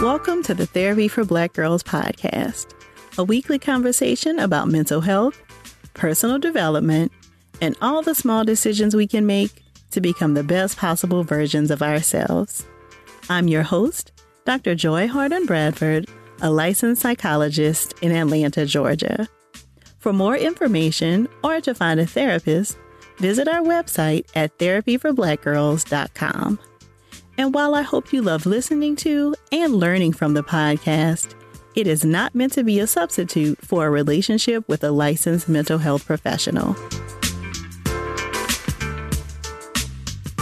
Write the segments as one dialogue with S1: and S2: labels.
S1: Welcome to the Therapy for Black Girls podcast, a weekly conversation about mental health, personal development, and all the small decisions we can make to become the best possible versions of ourselves. I'm your host, Dr. Joy Harden Bradford, a licensed psychologist in Atlanta, Georgia. For more information or to find a therapist, visit our website at therapyforblackgirls.com. And while I hope you love listening to and learning from the podcast, it is not meant to be a substitute for a relationship with a licensed mental health professional.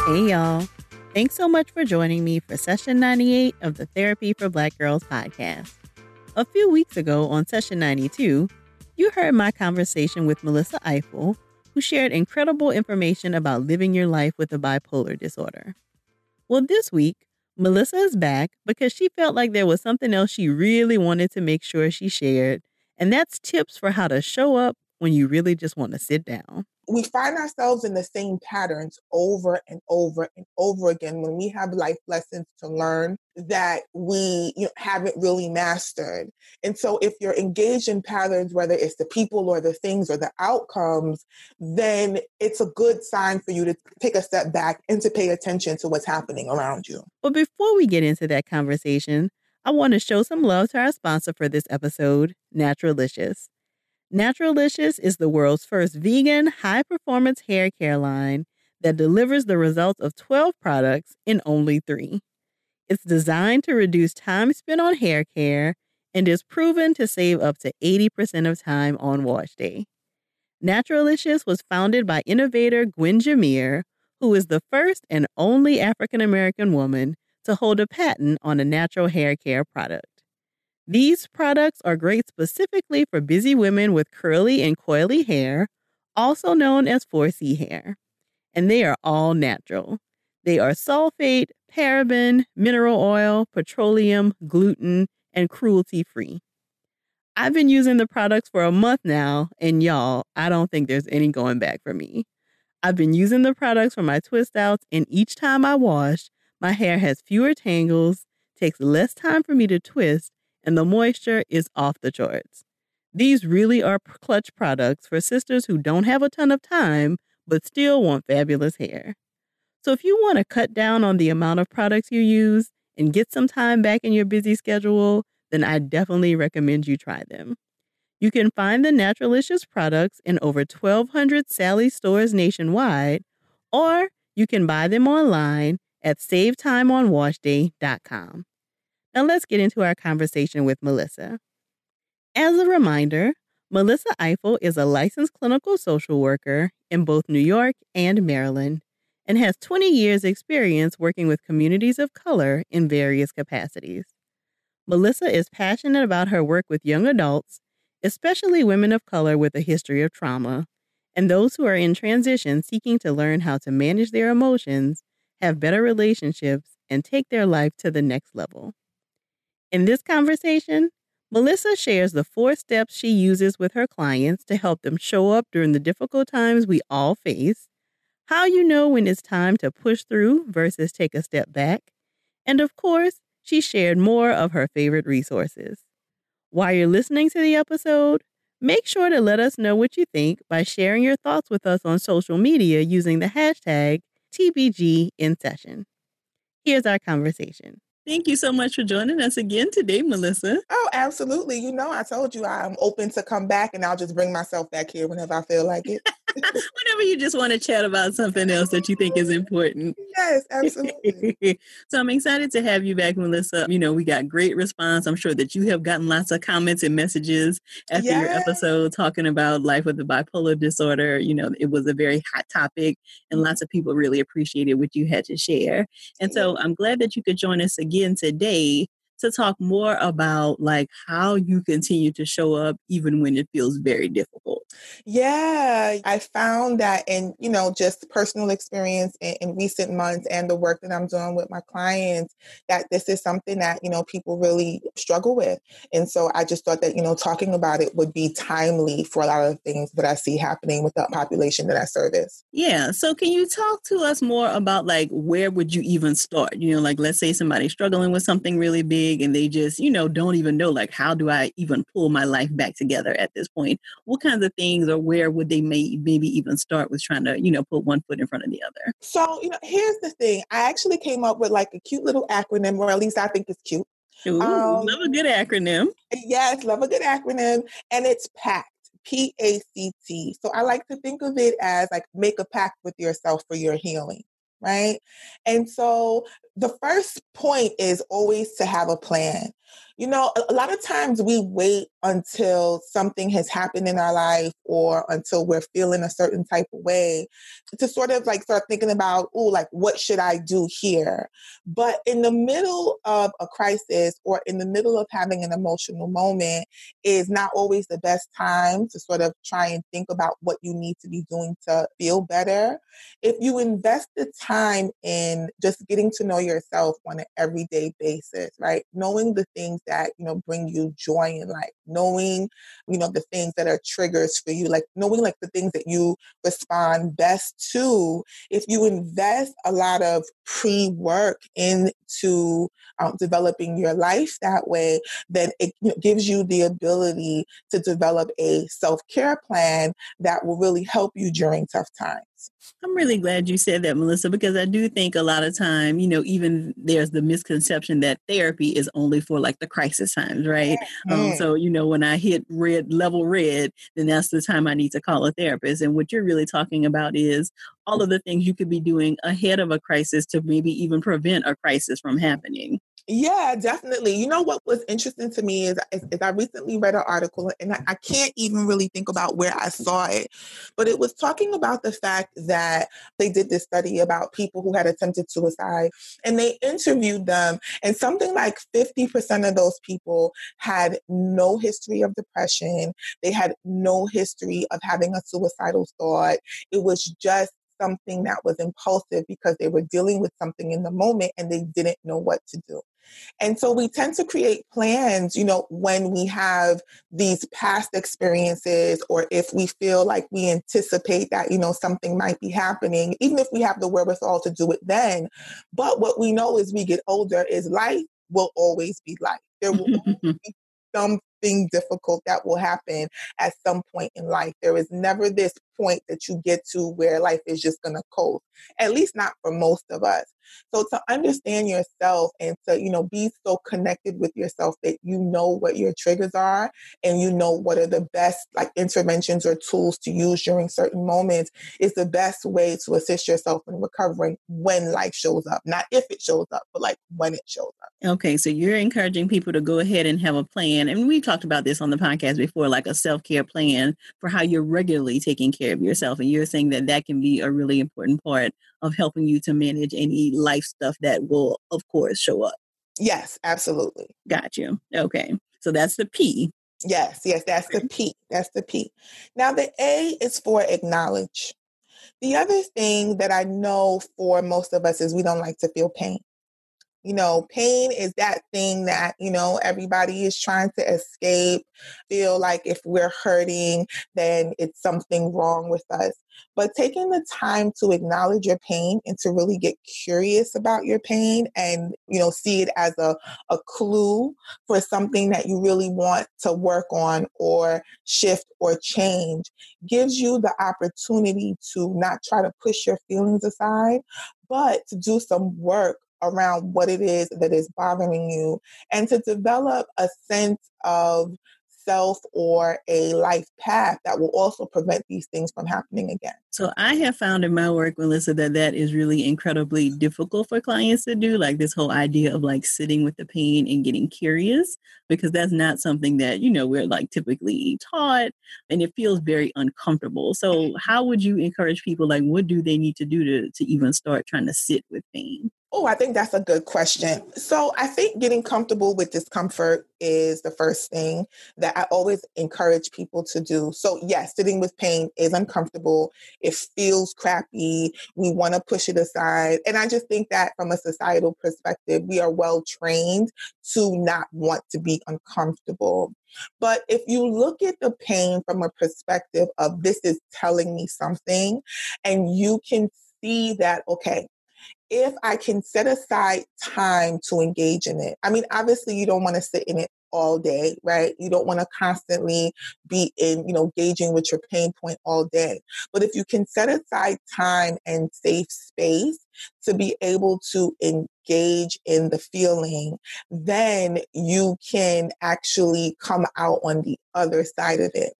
S1: Hey, y'all. Thanks so much for joining me for session 98 of the Therapy for Black Girls podcast. A few weeks ago on session 92, you heard my conversation with Melissa Ifill, who shared incredible information about living your life with a bipolar disorder. Well, this week, Melissa is back because she felt like there was something else she really wanted to make sure she shared, and that's tips for how to show up when you really just want to sit down
S2: we find ourselves in the same patterns over and over and over again when we have life lessons to learn that we you know, haven't really mastered. And so, if you're engaged in patterns, whether it's the people or the things or the outcomes, then it's a good sign for you to take a step back and to pay attention to what's happening around you.
S1: But before we get into that conversation, I want to show some love to our sponsor for this episode, Naturalicious. Naturalicious is the world's first vegan, high performance hair care line that delivers the results of 12 products in only three. It's designed to reduce time spent on hair care and is proven to save up to 80% of time on wash day. Naturalicious was founded by innovator Gwen Jimmere, who is the first and only African American woman to hold a patent on a natural hair care product. These products are great specifically for busy women with curly and coily hair, also known as 4C hair. And they are all natural. They are sulfate, paraben, mineral oil, petroleum, gluten, and cruelty free. I've been using the products for a month now, and y'all, I don't think there's any going back for me. I've been using the products for my twist outs, and each time I wash, my hair has fewer tangles, takes less time for me to twist, and the moisture is off the charts. These really are clutch products for sisters who don't have a ton of time but still want fabulous hair. So if you want to cut down on the amount of products you use and get some time back in your busy schedule, then I definitely recommend you try them. You can find the Naturalicious products in over 1,200 Sally stores nationwide, or you can buy them online at SaveTimeOnWashDay.com. Now let's get into our conversation with Melissa. As a reminder, Melissa Ifill is a licensed clinical social worker in both New York and Maryland and has 20 years' experience working with communities of color in various capacities. Melissa is passionate about her work with young adults, especially women of color with a history of trauma, and those who are in transition seeking to learn how to manage their emotions, have better relationships, and take their life to the next level. In this conversation, Melissa shares the four steps she uses with her clients to help them show up during the difficult times we all face, how you know when it's time to push through versus take a step back, and of course, she shared more of her favorite resources. While you're listening to the episode, make sure to let us know what you think by sharing your thoughts with us on social media using the hashtag TBG in session. Here's our conversation. Thank you so much for joining us again today, Melissa.
S2: Oh, absolutely. You know, I told you I'm open to come back and I'll just bring myself back here whenever I feel like it.
S1: whenever you just want to chat about something else that you think is important.
S2: Yes, absolutely.
S1: so I'm excited to have you back, Melissa. You know, we got great response. I'm sure that you have gotten lots of comments and messages after yes. your episode talking about life with the bipolar disorder. You know, it was a very hot topic and lots of people really appreciated what you had to share. And so I'm glad that you could join us again today
S3: to talk more about like how you continue to show up even when it feels very difficult.
S2: Yeah, I found that in, you know, just personal experience in, in recent months and the work that I'm doing with my clients, that this is something that, you know, people really struggle with. And so I just thought that, you know, talking about it would be timely for a lot of things that I see happening with the population that I service.
S3: Yeah. So can you talk to us more about like where would you even start? You know, like let's say somebody's struggling with something really big and they just, you know, don't even know like how do I even pull my life back together at this point? What kinds of things or where would they may, maybe even start with trying to, you know, put one foot in front of the other?
S2: So, you know, here's the thing. I actually came up with like a cute little acronym, or at least I think it's cute.
S3: Ooh, um, love a good acronym.
S2: Yes, love a good acronym. And it's PACT. P A C T. So I like to think of it as like make a pact with yourself for your healing right? And so the first point is always to have a plan. You know, a, lot of times we wait until something has happened in our life or until we're feeling a certain type of way to sort of like start thinking about, oh, like what should I do here? But in the middle of a crisis or in the middle of having an emotional moment is not always the best time to sort of try and think about what you need to be doing to feel better. If you invest the time in just getting to know yourself on an everyday basis, right? Knowing the things that you know bring you joy in life knowing you know the things that are triggers for you like knowing like the things that you respond best to if you invest a lot of pre-work into um, developing your life that way then it you know, gives you the ability to develop a self-care plan that will really help you during tough times
S3: I'm really glad you said that, Melissa, because I do think a lot of time, you know, even there's the misconception that therapy is only for like the crisis times, right? Um, so, you know, when I hit red level red, then that's the time I need to call a therapist. And what you're really talking about is all of the things you could be doing ahead of a crisis to maybe even prevent a crisis from happening.
S2: Yeah, definitely. You know what was interesting to me is, is, is I recently read an article and I, I, can't even really think about where I saw it, but it was talking about the fact that they did this study about people who had attempted suicide and they interviewed them, and something like 50% of those people had no history of depression. They had no history of having a suicidal thought. It was just something that was impulsive because they were dealing with something in the moment and they didn't know what to do. And so we tend to create plans, you know, when we have these past experiences or if we feel like we anticipate that, you know, something might be happening, even if we have the wherewithal to do it then. But what we know as we get older is life will always be life. There will be something difficult that will happen at some point in life. There is never this point that you get to where life is just going to coast, at least not for most of us. So to understand yourself and to, you know, be so connected with yourself that you know what your triggers are and you know what are the best like interventions or tools to use during certain moments is the best way to assist yourself in recovering when life shows up. Not if it shows up, but like when it shows up.
S3: Okay, so you're encouraging people to go ahead and have a plan. And we talked about this on the podcast before, like a self care plan for how you're regularly taking care of yourself. And you're saying that that can be a really important part of helping you to manage any life stuff that will, of course, show up.
S2: Yes, absolutely.
S3: Got you. Okay. So that's the P.
S2: Yes, yes, that's the P. That's the P. Now, the A is for acknowledge. The other thing that I know for most of us is we don't like to feel pain. You know, pain is that thing that, you know, everybody is trying to escape, feel like if we're hurting, then it's something wrong with us. But taking the time to acknowledge your pain and to really get curious about your pain and, you know, see it as a, a clue for something that you really want to work on or shift or change gives you the opportunity to not try to push your feelings aside, but to do some work around what it is that is bothering you and to develop a sense of self or a life path that will also prevent these things from happening again.
S3: So I have found in my work, Melissa, that that is really incredibly difficult for clients to do. Like this whole idea of like sitting with the pain and getting curious, because that's not something that you know we're like typically taught, and it feels very uncomfortable. So mm-hmm. how would you encourage people? Like, what do they need to do to to even start trying to sit with pain?
S2: Oh, I think that's a good question. So, I think getting comfortable with discomfort is the first thing that I always encourage people to do. So, yes, sitting with pain is uncomfortable. It feels crappy. We want to push it aside. And I just think that from a societal perspective, we are well trained to not want to be uncomfortable. But if you look at the pain from a perspective of this is telling me something, and you can see that, okay, if I can set aside time to engage in it. I mean, obviously, you don't want to sit in it all day, right? You don't want to constantly be in, you know, gauging with your pain point all day. But if you can set aside time and safe space to be able to engage in the feeling, then you can actually come out on the other side of it.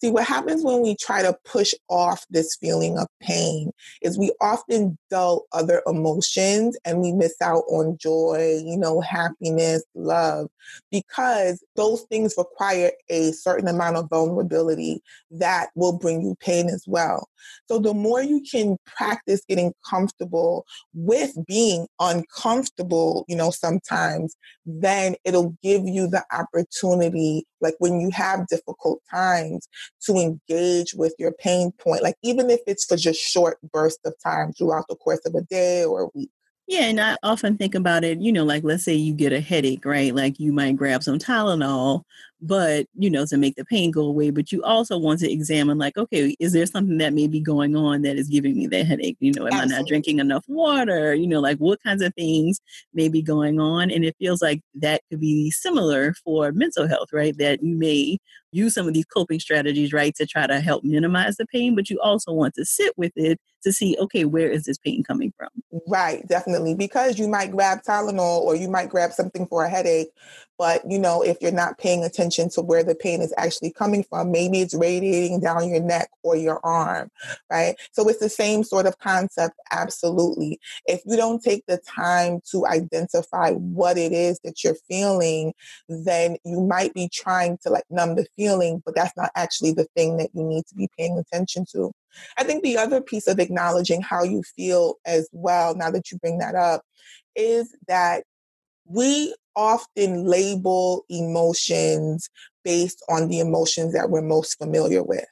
S2: See, what happens when we try to push off this feeling of pain is we often dull other emotions and we miss out on joy, you know, happiness, love, because those things require a certain amount of vulnerability that will bring you pain as well. So the more you can practice getting comfortable with being uncomfortable, you know, sometimes, then it'll give you the opportunity, like when you have difficult times, to engage with your pain point, like even if it's for just short bursts of time throughout the course of a day or a week.
S3: Yeah, and I often think about it, you know, like let's say you get a headache, right? Like you might grab some Tylenol, but you know, to make the pain go away. But you also want to examine, like, okay, is there something that may be going on that is giving me that headache? You know, am Absolutely. I not drinking enough water? You know, like what kinds of things may be going on? And it feels like that could be similar for mental health, right? That you may use some of these coping strategies, right, to try to help minimize the pain, but you also want to sit with it to see, okay, where is this pain coming from?
S2: Right, definitely. Because you might grab Tylenol or you might grab something for a headache, but you know, if you're not paying attention to where the pain is actually coming from, maybe it's radiating down your neck or your arm, right? So it's the same sort of concept, absolutely. If you don't take the time to identify what it is that you're feeling, then you might be trying to like numb the feeling, but that's not actually the thing that you need to be paying attention to. I think the other piece of acknowledging how you feel as well, now that you bring that up, is that we often label emotions based on the emotions that we're most familiar with.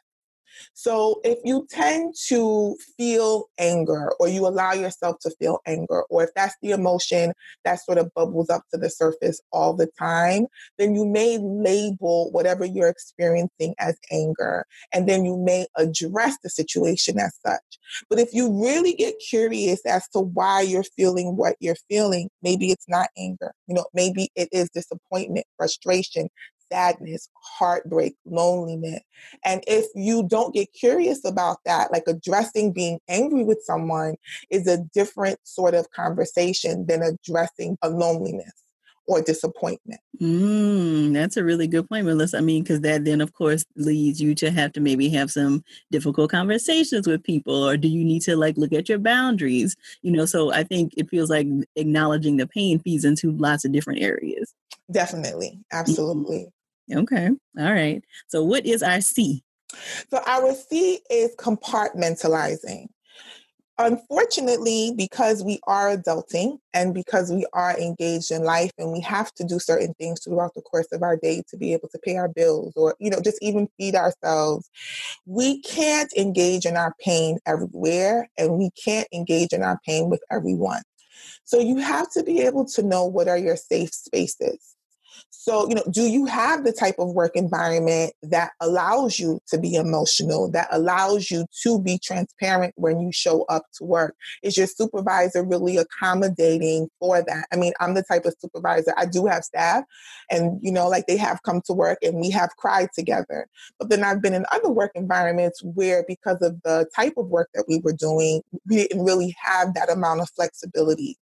S2: So if you tend to feel anger or you allow yourself to feel anger, or if that's the emotion that sort of bubbles up to the surface all the time, then you may label whatever you're experiencing as anger. And then you may address the situation as such. But if you really get curious as to why you're feeling what you're feeling, maybe it's not anger. You know, maybe it is disappointment, frustration, sadness, heartbreak, loneliness. And if you don't get curious about that, like addressing being angry with someone is a different sort of conversation than addressing a loneliness or disappointment.
S3: Mm, that's a really good point, Melissa. I mean, because that then, of course, leads you to have to maybe have some difficult conversations with people, or do you need to like look at your boundaries? You know, so I think it feels like acknowledging the pain feeds into lots of different areas.
S2: Definitely, mm-hmm. absolutely.
S3: Okay. All right. So, what is our C?
S2: So, our C is compartmentalizing. Unfortunately, because we are adulting and because we are engaged in life and we have to do certain things throughout the course of our day to be able to pay our bills or, you know, just even feed ourselves, we can't engage in our pain everywhere and we can't engage in our pain with everyone. So you have to be able to know what are your safe spaces. So, you know, do you have the type of work environment that allows you to be emotional, that allows you to be transparent when you show up to work? Is your supervisor really accommodating for that? I mean, I'm the type of supervisor, I do have staff, and, you know, like they have come to work and we have cried together. But then I've been in other work environments where, because of the type of work that we were doing, we didn't really have that amount of flexibility.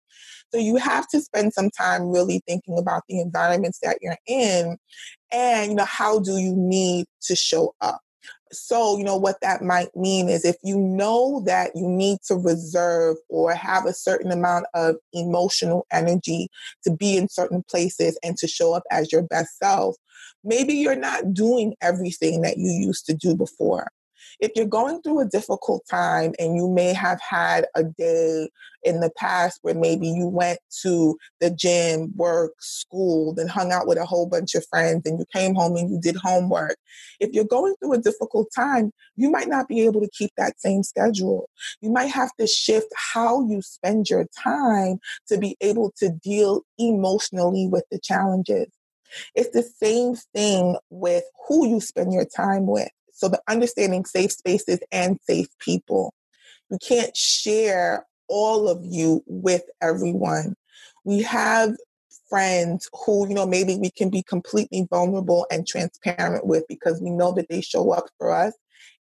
S2: So you have to spend some time really thinking about the environments that you're in and, you know, how do you need to show up? So, you know, what that might mean is if you know that you need to reserve or have a certain amount of emotional energy to be in certain places and to show up as your best self, maybe you're not doing everything that you used to do before if you're going through a difficult time and you may have had a day in the past where maybe you went to the gym, work, school, then hung out with a whole bunch of friends and you came home and you did homework. If you're going through a difficult time, you might not be able to keep that same schedule. You might have to shift how you spend your time to be able to deal emotionally with the challenges. It's the same thing with who you spend your time with. So, the understanding safe spaces and safe people. You can't share all of you with everyone. We have friends who, you know, maybe we can be completely vulnerable and transparent with because we know that they show up for us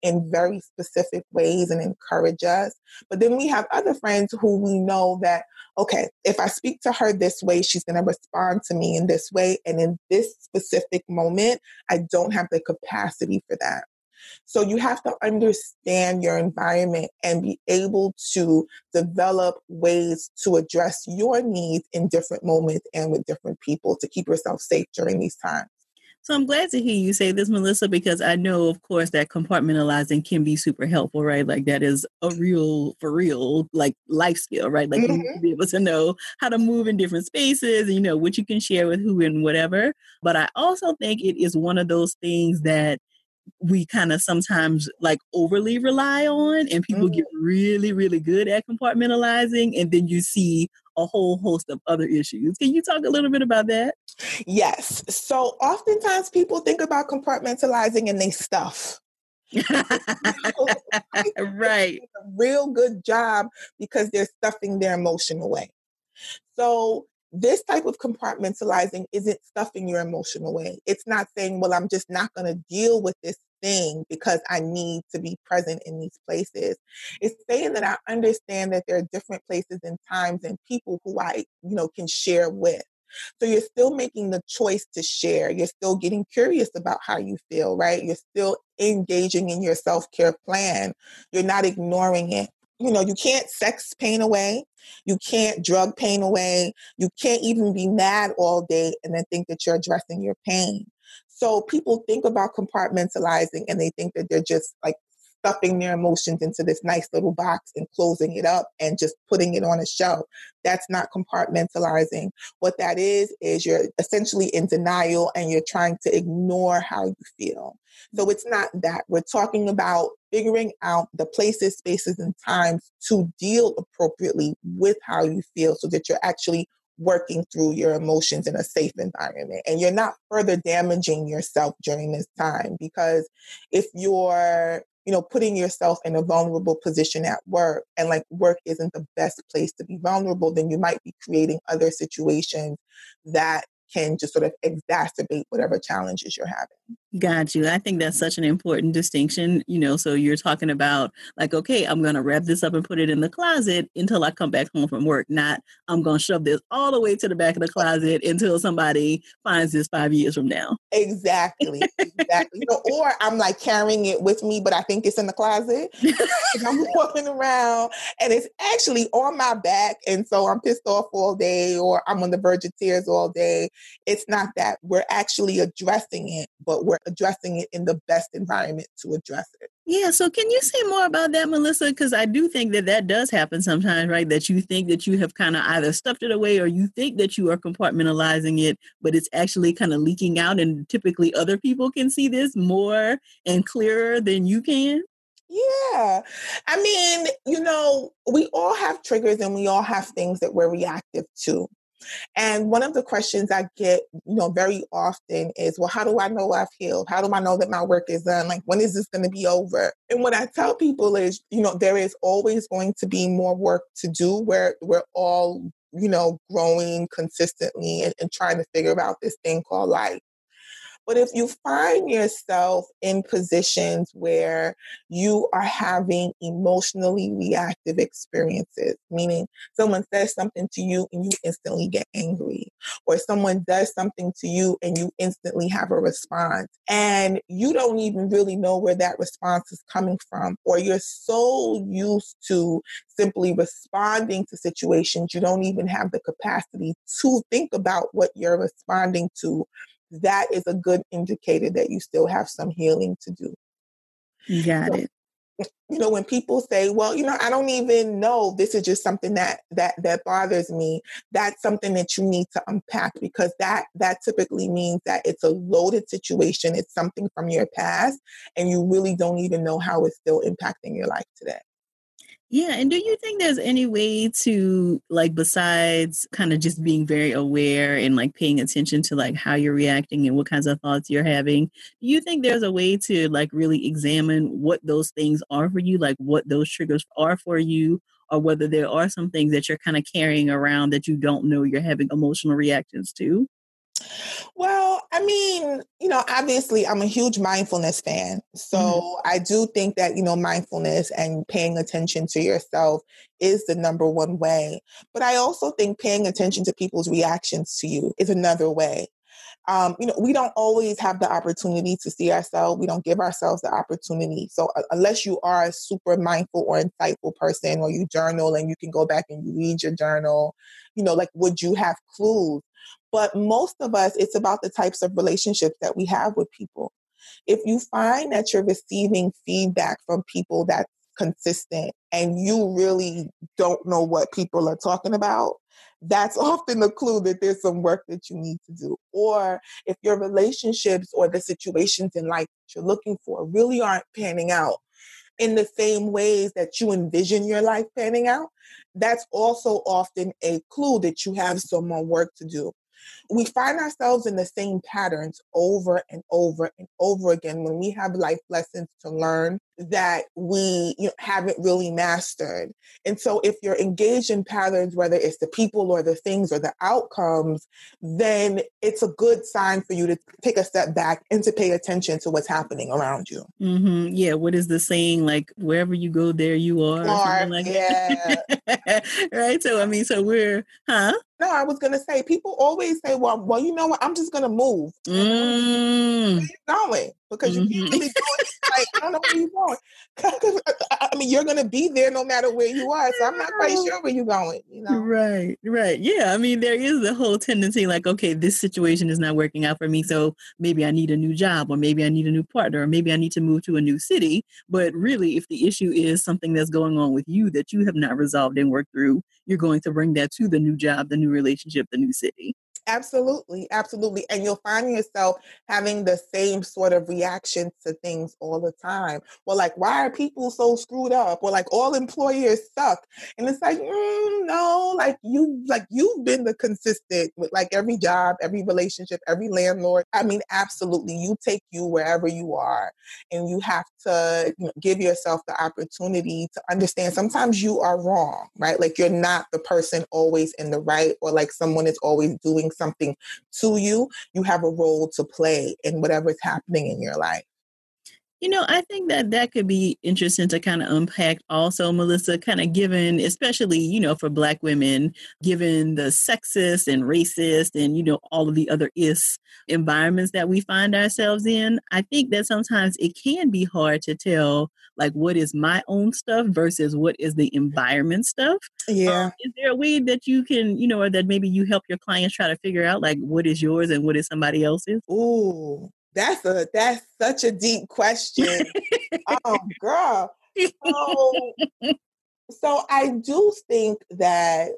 S2: in very specific ways and encourage us. But then we have other friends who we know that, okay, if I speak to her this way, she's going to respond to me in this way. And in this specific moment, I don't have the capacity for that. So you have to understand your environment and be able to develop ways to address your needs in different moments and with different people to keep yourself safe during these times.
S3: So I'm glad to hear you say this, Melissa, because I know, of course, that compartmentalizing can be super helpful, right? Like that is a real, for real, like life skill, right? Like mm-hmm. to be able to know how to move in different spaces, and, you know, what you can share with who and whatever. But I also think it is one of those things that we kind of sometimes like overly rely on and people mm. get really really good at compartmentalizing and then you see a whole host of other issues. Can you talk a little bit about that?
S2: Yes. So oftentimes people think about compartmentalizing and they stuff.
S3: Right.
S2: a real good job because they're stuffing their emotion away. So this type of compartmentalizing isn't stuffing your emotion away. It's not saying, well, I'm just not going to deal with this thing because I need to be present in these places. It's saying that I understand that there are different places and times and people who I, you know, can share with. So you're still making the choice to share. You're still getting curious about how you feel, right? You're still engaging in your self care plan. You're not ignoring it you know, you can't sex pain away. You can't drug pain away. You can't even be mad all day and then think that you're addressing your pain. So people think about compartmentalizing and they think that they're just like stuffing their emotions into this nice little box and closing it up and just putting it on a shelf. That's not compartmentalizing. What that is, is you're essentially in denial and you're trying to ignore how you feel. So mm-hmm. it's not that. We're talking about figuring out the places, spaces, and times to deal appropriately with how you feel so that you're actually working through your emotions in a safe environment and you're not further damaging yourself during this time because if you're you know, putting yourself in a vulnerable position at work and like work isn't the best place to be vulnerable, then you might be creating other situations that can just sort of exacerbate whatever challenges you're having.
S3: Got you. I think that's such an important distinction. You know, so you're talking about like, okay, I'm going to wrap this up and put it in the closet until I come back home from work. Not, I'm going to shove this all the way to the back of the closet until somebody finds this five years from now.
S2: Exactly. Exactly. you know, or I'm like carrying it with me, but I think it's in the closet. I'm walking around and it's actually on my back. And so I'm pissed off all day or I'm on the verge of tears all day. It's not that. We're actually addressing it, but we're addressing it in the best environment to address it.
S3: Yeah. So, can you say more about that, Melissa? Because I do think that that does happen sometimes, right? That you think that you have kind of either stuffed it away or you think that you are compartmentalizing it, but it's actually kind of leaking out. And typically, other people can see this more and clearer than you can.
S2: Yeah. I mean, you know, we all have triggers and we all have things that we're reactive to. And one of the questions I get, you know, very often is, well, how do I know I've healed? How do I know that my work is done? Like, when is this going to be over? And what I tell people is, you know, there is always going to be more work to do where we're all, you know, growing consistently and, and trying to figure out this thing called life. But if you find yourself in positions where you are having emotionally reactive experiences, meaning someone says something to you and you instantly get angry, or someone does something to you and you instantly have a response, and you don't even really know where that response is coming from, or you're so used to simply responding to situations, you don't even have the capacity to think about what you're responding to that is a good indicator that you still have some healing to do.
S3: You Got so, it.
S2: you know when people say well you know i don't even know this is just something that that that bothers me that's something that you need to unpack because that that typically means that it's a loaded situation it's something from your past and you really don't even know how it's still impacting your life today
S3: yeah. And do you think there's any way to, like, besides kind of just being very aware and like paying attention to like how you're reacting and what kinds of thoughts you're having, do you think there's a way to like really examine what those things are for you, like what those triggers are for you, or whether there are some things that you're kind of carrying around that you don't know you're having emotional reactions to?
S2: Well, I mean, you know, obviously I'm a huge mindfulness fan. So mm-hmm. I do think that, you know, mindfulness and paying attention to yourself is the number one way. But I also think paying attention to people's reactions to you is another way. Um, you know, we don't always have the opportunity to see ourselves. We don't give ourselves the opportunity. So uh, unless you are a super mindful or insightful person, or you journal and you can go back and you read your journal, you know, like would you have clues? But most of us, it's about the types of relationships that we have with people. If you find that you're receiving feedback from people that's consistent and you really don't know what people are talking about, that's often a clue that there's some work that you need to do. Or if your relationships or the situations in life you're looking for really aren't panning out in the same ways that you envision your life panning out, that's also often a clue that you have some more work to do we find ourselves in the same patterns over and over and over again when we have life lessons to learn that we you know, haven't really mastered. And so, if you're engaged in patterns, whether it's the people or the things or the outcomes, then it's a good sign for you to take a step back and to pay attention to what's happening around you.
S3: Mm-hmm. Yeah. What is the saying? Like, wherever you go, there you are.
S2: are like yeah.
S3: right. So, I mean, so we're, huh?
S2: No, I was gonna say people always say, "Well, well, you know what? I'm just gonna move."
S3: Mm.
S2: Where you going? Because you mm-hmm. can't really do it. Like I don't know where you're going. I mean, you're gonna be there no matter where you are. So I'm not quite sure where you're going. You know?
S3: Right, right. Yeah. I mean, there is the whole tendency, like, okay, this situation is not working out for me, so maybe I need a new job, or maybe I need a new partner, or maybe I need to move to a new city. But really, if the issue is something that's going on with you that you have not resolved and worked through, you're going to bring that to the new job, the new relationship, the new city.
S2: Absolutely, absolutely. And you'll find yourself having the same sort of reaction to things all the time. Well, like, why are people so screwed up? Or like all employers suck. And it's like, mm, no, like you like you've been the consistent with like every job, every relationship, every landlord. I mean, absolutely. You take you wherever you are. And you have to you know, give yourself the opportunity to understand sometimes you are wrong, right? Like you're not the person always in the right, or like someone is always doing something to you, you have a role to play in whatever is happening in your life.
S3: You know, I think that that could be interesting to kind of unpack also, Melissa, kind of given, especially, you know, for Black women, given the sexist and racist and, you know, all of the other is environments that we find ourselves in. I think that sometimes it can be hard to tell, like, what is my own stuff versus what is the environment stuff.
S2: Yeah. Um,
S3: is there a way that you can, you know, or that maybe you help your clients try to figure out, like, what is yours and what is somebody else's?
S2: Ooh, that's a that's such a deep question. oh, girl. So, so I do think that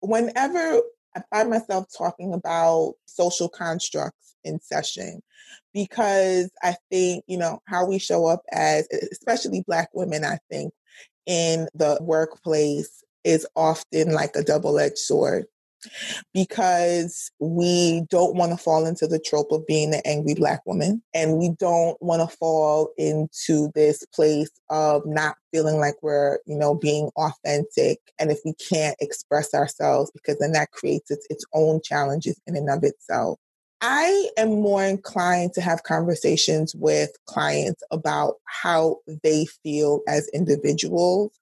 S2: whenever I find myself talking about social constructs in session, because I think, you know, how we show up as, especially Black women, I think, in the workplace is often like a double edged sword because we don't want to fall into the trope of being the angry black woman and we don't want to fall into this place of not feeling like we're you know being authentic and if we can't express ourselves because then that creates its, its own challenges in and of itself. I am more inclined to have conversations with clients about how they feel as individuals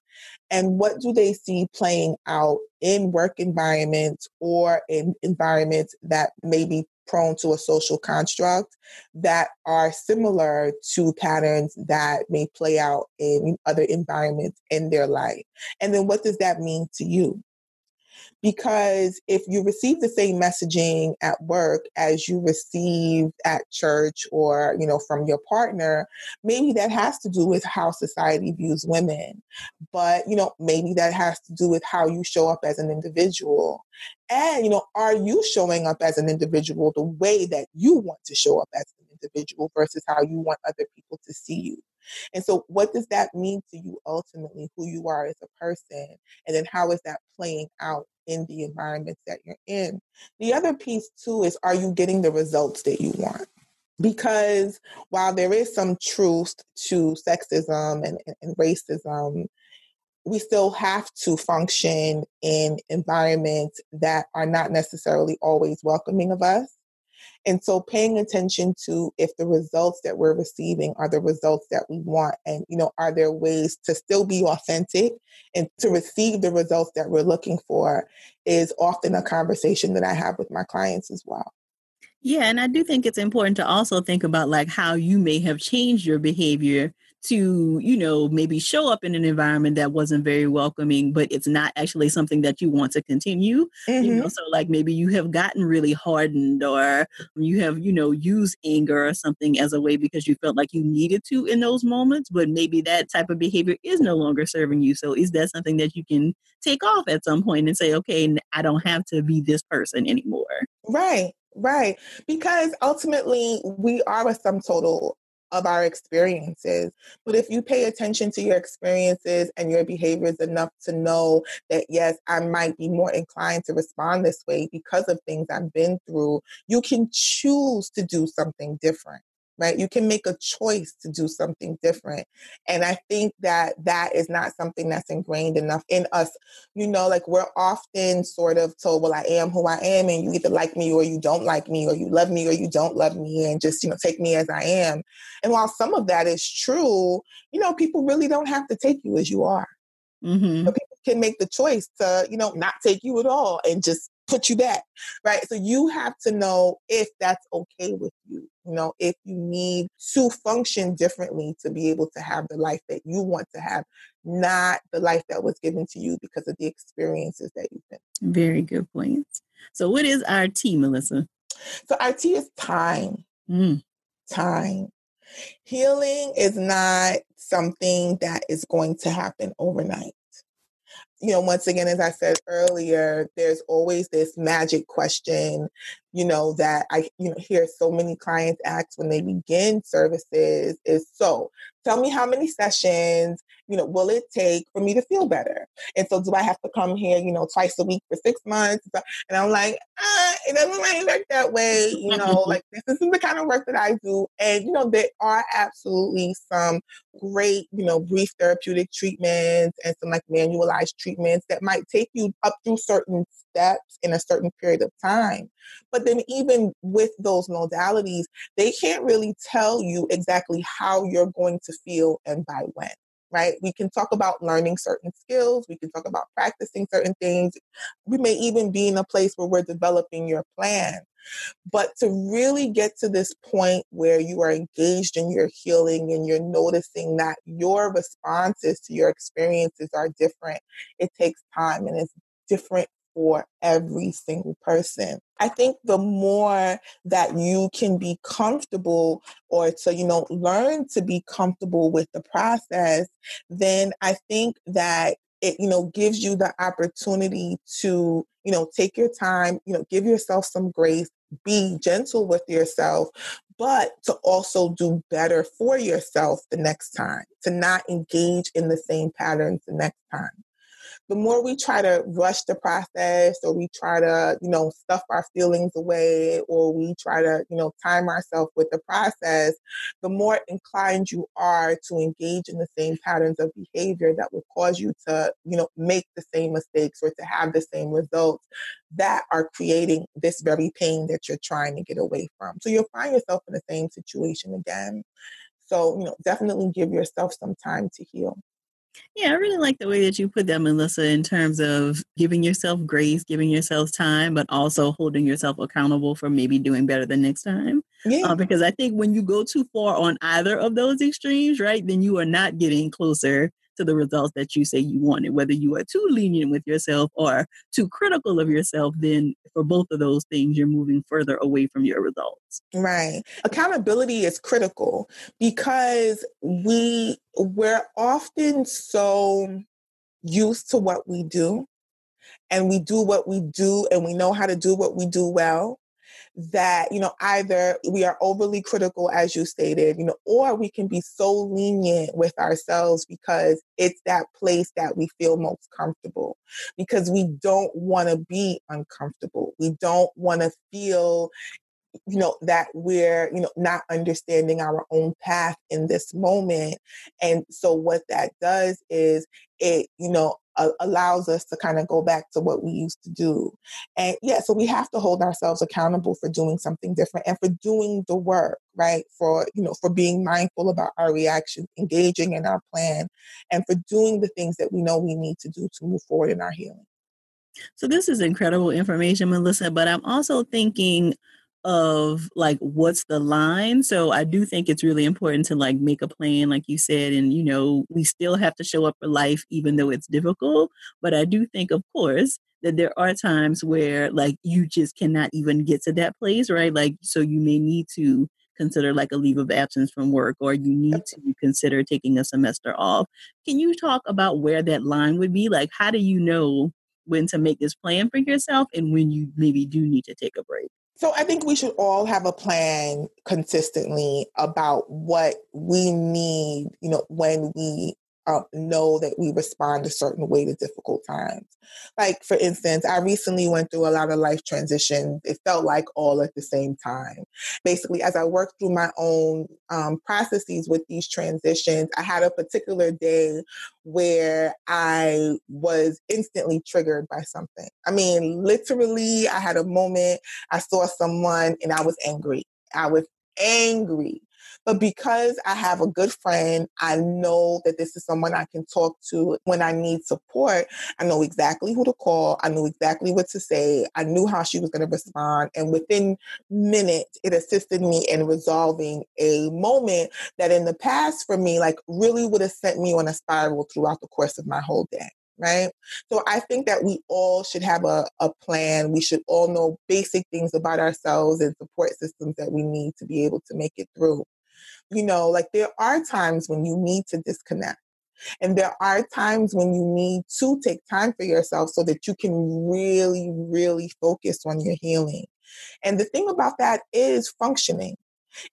S2: and what do they see playing out in work environments or in environments that may be prone to a social construct that are similar to patterns that may play out in other environments in their life. And then what does that mean to you? Because if you receive the same messaging at work as you receive at church or you know from your partner maybe that has to do with how society views women but you know maybe that has to do with how you show up as an individual and you know are you showing up as an individual the way that you want to show up as an individual versus how you want other people to see you and so, what does that mean to you ultimately, who you are as a person? And then, how is that playing out in the environments that you're in? The other piece, too, is are you getting the results that you want? Because while there is some truth to sexism and, and racism, we still have to function in environments that are not necessarily always welcoming of us. And so paying attention to if the results that we're receiving are the results that we want and you know are there ways to still be authentic and to receive the results that we're looking for is often a conversation that I have with my clients as well.
S3: Yeah, and I do think it's important to also think about like how you may have changed your behavior to, you know, maybe show up in an environment that wasn't very welcoming, but it's not actually something that you want to continue. Mm-hmm. You know, mm-hmm. so like maybe you have gotten really hardened or you have, you know, used anger or something as a way because you felt like you needed to in those moments, but maybe that type of behavior is no longer serving you. So is that something that you can take off at some point and say, okay, I don't have to be this person anymore?
S2: Right. Right. Because ultimately, we are a sum total of our experiences. But if you pay attention to your experiences and your behaviors enough to know that, yes, I might be more inclined to respond this way because of things I've been through, you can choose to do something different right? You can make a choice to do something different. And I think that that is not something that's ingrained enough in us. You know, like we're often sort of told, well, I am who I am, and you either like me or you don't like me, or you love me or you don't love me, and just, you know, take me as I am. And while some of that is true, you know, people really don't have to take you as you are. Mm-hmm. people can make the choice to, you know, not take you at all and just put you back, right? So you have to know if that's okay with you, you know, if you need to function differently to be able to have the life that you want to have, not the life that was given to you because of the experiences that you've been.
S3: Very good points. So, what is RT, Melissa?
S2: So, RT is time. Mm. Time. Healing is not something that is going to happen overnight you know, once again, as I said earlier, there's always this magic question, you know, that I you know hear so many clients ask when they begin services is so tell me how many sessions you know, will it take for me to feel better? And so, do I have to come here, you know, twice a week for six months? And I'm like, ah, it doesn't really work that way. You know, like this, this is the kind of work that I do. And, you know, there are absolutely some great, you know, brief therapeutic treatments and some like manualized treatments that might take you up through certain steps in a certain period of time. But then, even with those modalities, they can't really tell you exactly how you're going to feel and by when right? We can talk about learning certain skills, we can talk about practicing certain things. We may even be in a place where we're developing your plan. But to really get to this point where you are engaged in your healing and you're noticing that your responses to your experiences are different, it takes time and it's different for every single person. I think the more that you can be comfortable or to, you know, learn to be comfortable with the process, then I think that it, you know, gives you the opportunity to, you know, take your time, you know, give yourself some grace, be gentle with yourself, but to also do better for yourself the next time, to not engage in the same patterns the next time the more we try to rush the process or we try to, you know, stuff our feelings away or we try to, you know, time ourselves with the process, the more inclined you are to engage in the same patterns of behavior that will cause you to, you know, make the same mistakes or to have the same results that are creating this very pain that you're trying to get away from. So you'll find yourself in the same situation again. So, you know, definitely give yourself some time to heal.
S3: Yeah, I really like the way that you put that, Melissa, in terms of giving yourself grace, giving yourself time, but also holding yourself accountable for maybe doing better the next time. Yeah. Uh, because I think when you go too far on either of those extremes, right, then you are not getting closer to the results that you say you wanted. Whether you are too lenient with yourself or too critical of yourself, then for both of those things, you're moving further away from your results.
S2: Right. Accountability is critical because we we're often so used to what we do and we do what we do and we know how to do what we do well that you know either we are overly critical as you stated you know or we can be so lenient with ourselves because it's that place that we feel most comfortable because we don't want to be uncomfortable. We don't want to feel you know that we're you know not understanding our own path in this moment. And so what that does is it you know uh, allows us to kind of go back to what we used to do. And yeah so we have to hold ourselves accountable for doing something different and for doing the work right? For you know for being mindful about our reactions engaging in our plan and for doing the things that we know we need to do to move forward in our healing.
S3: So this is incredible information melissa but i'm also thinking of like what's the line so i do think it's really important to like make a plan like you said and you know we still have to show up for life even though it's difficult but i do think of course that there are times where like you just cannot even get to that place right? Like so you may need to consider like a leave of absence from work or you need to consider taking a semester off. Can you talk about where that line would be? Like how do you know when to make this plan for yourself and when you maybe do need to take a break
S2: so I think we should all have a plan consistently about what we need, you know, when we um, know that we respond a certain way to difficult times. Like, for instance, I recently went through a lot of life transitions. It felt like all at the same time. Basically, as I worked through my own um, processes with these transitions, I had a particular day where I was instantly triggered by something. I mean, literally, I had a moment, I saw someone and I was angry. I was angry. But because I have a good friend, I know that this is someone I can talk to when I need support. I know exactly who to call. I knew exactly what to say. I knew how she was going to respond. And within minutes, it assisted me in resolving a moment that in the past for me, like really would have sent me on a spiral throughout the course of my whole day right? So I think that we all should have a, a plan. We should all know basic things about ourselves and support systems that we need to be able to make it through you know, like there are times when you need to disconnect. And there are times when you need to take time for yourself so that you can really, really focus on your healing. And the thing about that is functioning.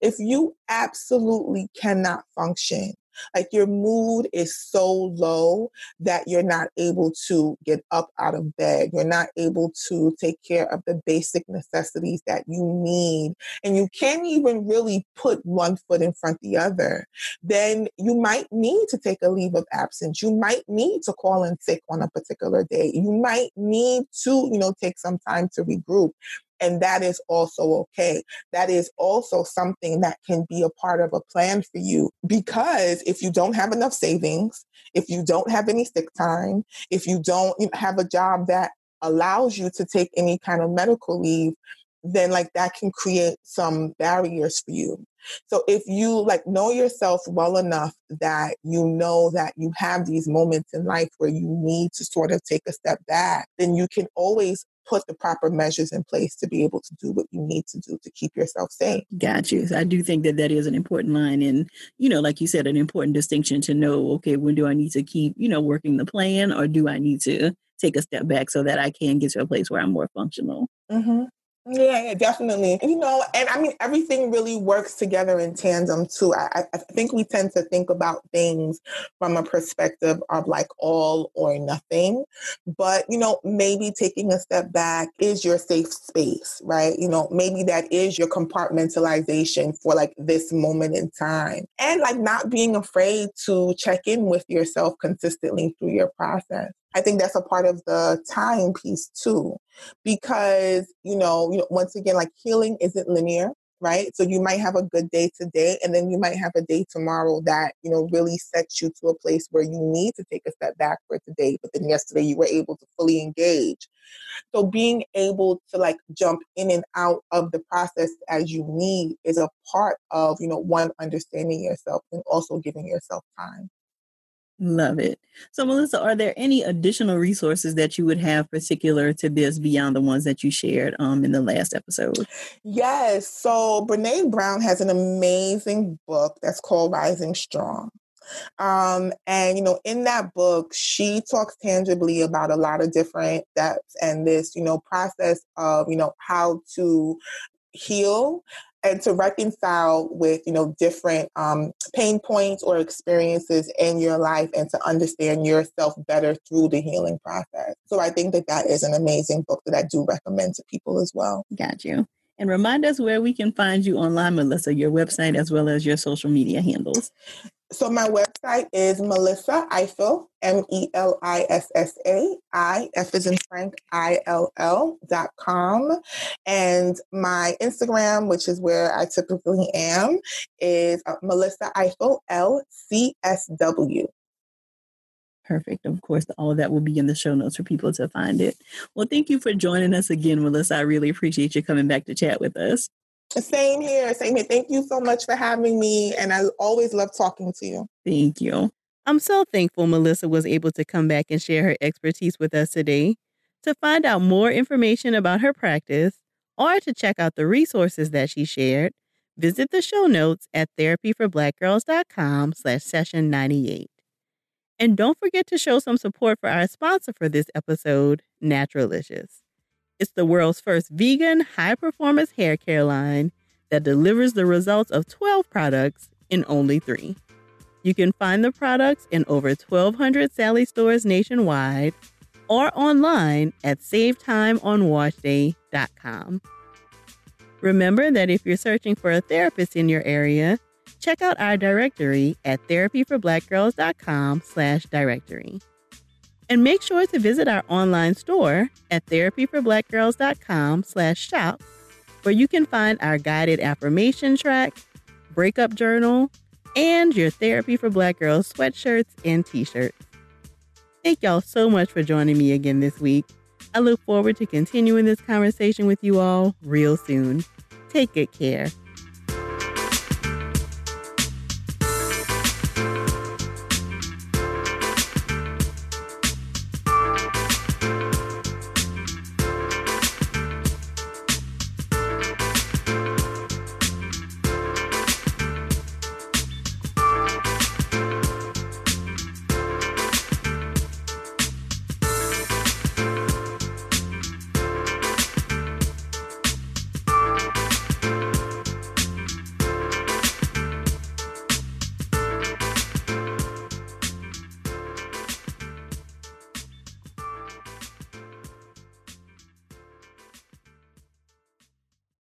S2: If you absolutely cannot function, like your mood is so low that you're not able to get up out of bed. You're not able to take care of the basic necessities that you need. And you can't even really put one foot in front of the other. Then you might need to take a leave of absence. You might need to call in sick on a particular day. You might need to, you know, take some time to regroup. And that is also okay. That is also something that can be a part of a plan for you. Because if you don't have enough savings, if you don't have any sick time, if you don't have a job that allows you to take any kind of medical leave, then like that can create some barriers for you. So if you like know yourself well enough that you know that you have these moments in life where you need to sort of take a step back, then you can always put the proper measures in place to be able to do what you need to do to keep yourself safe.
S3: Got you. I do think that that is an important line. And, you know, like you said, an important distinction to know, okay, when do I need to keep, you know, working the plan or do I need to take a step back so that I can get to a place where I'm more functional?
S2: Mm-hmm. Yeah, yeah, definitely. You know, and I mean, everything really works together in tandem too. I, I think we tend to think about things from a perspective of like all or nothing. But, you know, maybe taking a step back is your safe space, right? You know, maybe that is your compartmentalization for like this moment in time. And like not being afraid to check in with yourself consistently through your process. I think that's a part of the time piece too, because you know, you know, once again, like healing isn't linear, right? So you might have a good day today, and then you might have a day tomorrow that you know really sets you to a place where you need to take a step back for today. But then yesterday you were able to fully engage. So being able to like jump in and out of the process as you need is a part of you know one understanding yourself and also giving yourself time.
S1: Love it. So, Melissa, are there any additional resources that you would have particular to this beyond the ones that you shared um, in the last episode?
S2: Yes. So, Brene Brown has an amazing book that's called Rising Strong. Um, and, you know, in that book, she talks tangibly about a lot of different steps and this, you know, process of, you know, how to heal and to reconcile with you know different um, pain points or experiences in your life and to understand yourself better through the healing process. So i think that that is an amazing book that i do recommend to people as well.
S1: Got you. And remind us where we can find you online melissa your website as well as your social media handles
S2: so my website is Melissa Ifill, M-E-L-I-S-S-A, I, F is in Frank, I-L-L dot com. And my Instagram, which is where I typically am, is uh, Melissa Ifill, L-C-S-W.
S1: Perfect. Of course, all of that will be in the show notes for people to find it. Well, thank you for joining us again, Melissa. I really appreciate you coming back to chat with us.
S2: Same here. Same here. Thank you so much for having me. And I always love talking to you.
S1: Thank you. I'm so thankful Melissa was able to come back and share her expertise with us today. To find out more information about her practice or to check out the resources that she shared, visit the show notes at therapyforblackgirls.com slash session 98. And don't forget to show some support for our sponsor for this episode, Naturalicious. It's the world's first vegan, high performance hair care line that delivers the results of 12 products in only three. You can find the products in over 1,200 Sally stores nationwide or online at savetimeonwashday.com. Remember that if you're searching for a therapist in your area, check out our directory at therapyforblackgirls.com slash directory. And make sure to visit our online store at therapyforblackgirls.com slash shop, where you can find our guided affirmation track, breakup journal, and your Therapy for Black Girls sweatshirts and t-shirts. Thank y'all so much for joining me again this week. I look forward to continuing this conversation with you all real soon. Take good care.